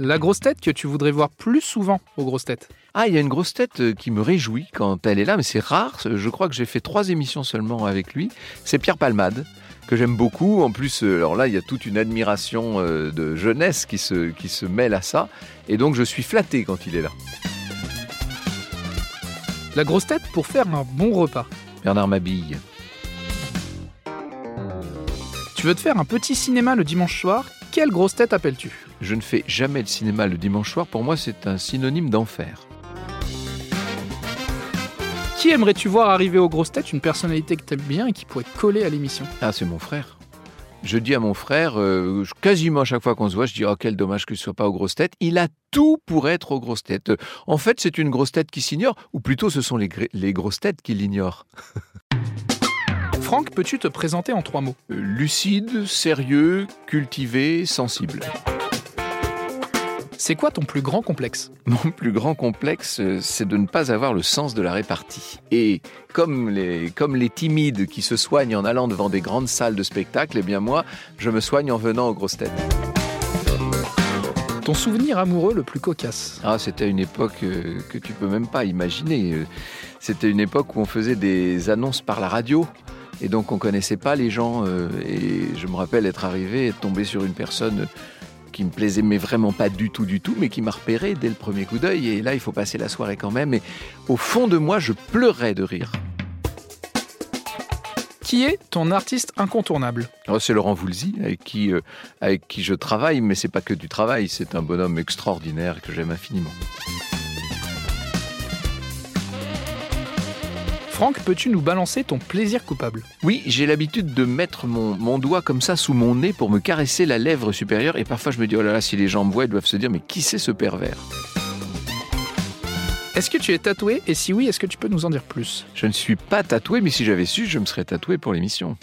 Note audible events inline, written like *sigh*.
La grosse tête que tu voudrais voir plus souvent aux grosses têtes Ah, il y a une grosse tête euh, qui me réjouit quand elle est là, mais c'est rare. Je crois que j'ai fait trois émissions seulement avec lui. C'est Pierre Palmade que j'aime beaucoup. En plus, euh, alors là, il y a toute une admiration euh, de jeunesse qui se, qui se mêle à ça. Et donc, je suis flatté quand il est là. La grosse tête pour faire un bon repas. Bernard Mabille. Tu veux te faire un petit cinéma le dimanche soir? Quelle grosse tête appelles-tu Je ne fais jamais le cinéma le dimanche soir. Pour moi, c'est un synonyme d'enfer. Qui aimerais-tu voir arriver aux grosses têtes Une personnalité que t'aimes bien et qui pourrait coller à l'émission? Ah, c'est mon frère. Je dis à mon frère, euh, quasiment à chaque fois qu'on se voit, je dis oh quel dommage qu'il ne soit pas aux grosses têtes. Il a tout pour être aux grosses têtes. En fait, c'est une grosse tête qui s'ignore, ou plutôt ce sont les grosses têtes qui l'ignorent. *laughs* Franck, peux-tu te présenter en trois mots? Euh, lucide, sérieux, cultivé, sensible. C'est quoi ton plus grand complexe? Mon *laughs* plus grand complexe, euh, c'est de ne pas avoir le sens de la répartie. Et comme les, comme les timides qui se soignent en allant devant des grandes salles de spectacle, eh bien moi, je me soigne en venant aux grosses têtes. Ton souvenir amoureux le plus cocasse? Ah, c'était une époque euh, que tu peux même pas imaginer. C'était une époque où on faisait des annonces par la radio. Et donc on connaissait pas les gens. euh, et je me rappelle être arrivé et être tombé sur une personne qui me plaisait mais vraiment pas du tout du tout, mais qui m'a repéré dès le premier coup d'œil. Et là, il faut passer la soirée quand même. Et au fond de moi, je pleurais de rire. Qui est ton artiste incontournable? Oh, c'est Laurent Voulzy avec qui, euh, avec qui je travaille, mais c'est pas que du travail. C'est un bonhomme extraordinaire que j'aime infiniment. Franck, peux-tu nous balancer ton plaisir coupable? Oui, j'ai l'habitude de mettre mon, mon doigt comme ça sous mon nez pour me caresser la lèvre supérieure. Et parfois, je me dis, oh là là, si les gens me voient, ils doivent se dire, mais qui c'est ce pervers? Est-ce que tu es tatoué? Et si oui, est-ce que tu peux nous en dire plus? Je ne suis pas tatoué, mais si j'avais su, je me serais tatoué pour l'émission.